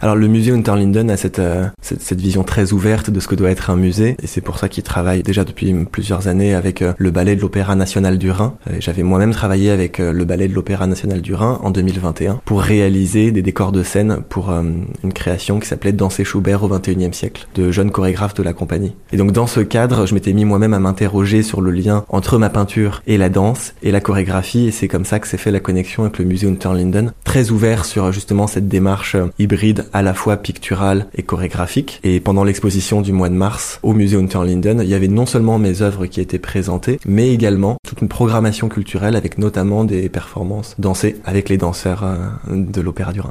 Alors le musée Unterlinden a cette, euh, cette, vision très ouverte de ce que doit être un musée et c'est pour ça qu'il travaille déjà depuis plusieurs années avec euh, le ballet de l'Opéra national du Rhin. Euh, j'avais moi-même travaillé avec le ballet de l'Opéra national du Rhin en 2021 pour réaliser des décors de scène pour une création qui s'appelait Danser Schubert au XXIe siècle de jeunes chorégraphes de la compagnie. Et donc dans ce cadre, je m'étais mis moi-même à m'interroger sur le lien entre ma peinture et la danse et la chorégraphie et c'est comme ça que s'est fait la connexion avec le musée Unterlinden, très ouvert sur justement cette démarche hybride à la fois picturale et chorégraphique. Et pendant l'exposition du mois de mars au musée Unterlinden, il y avait non seulement mes œuvres qui étaient présentées, mais également toute une programmation culturelle avec notamment des performances dansées avec les danseurs euh, de l'Opéra du Rhin.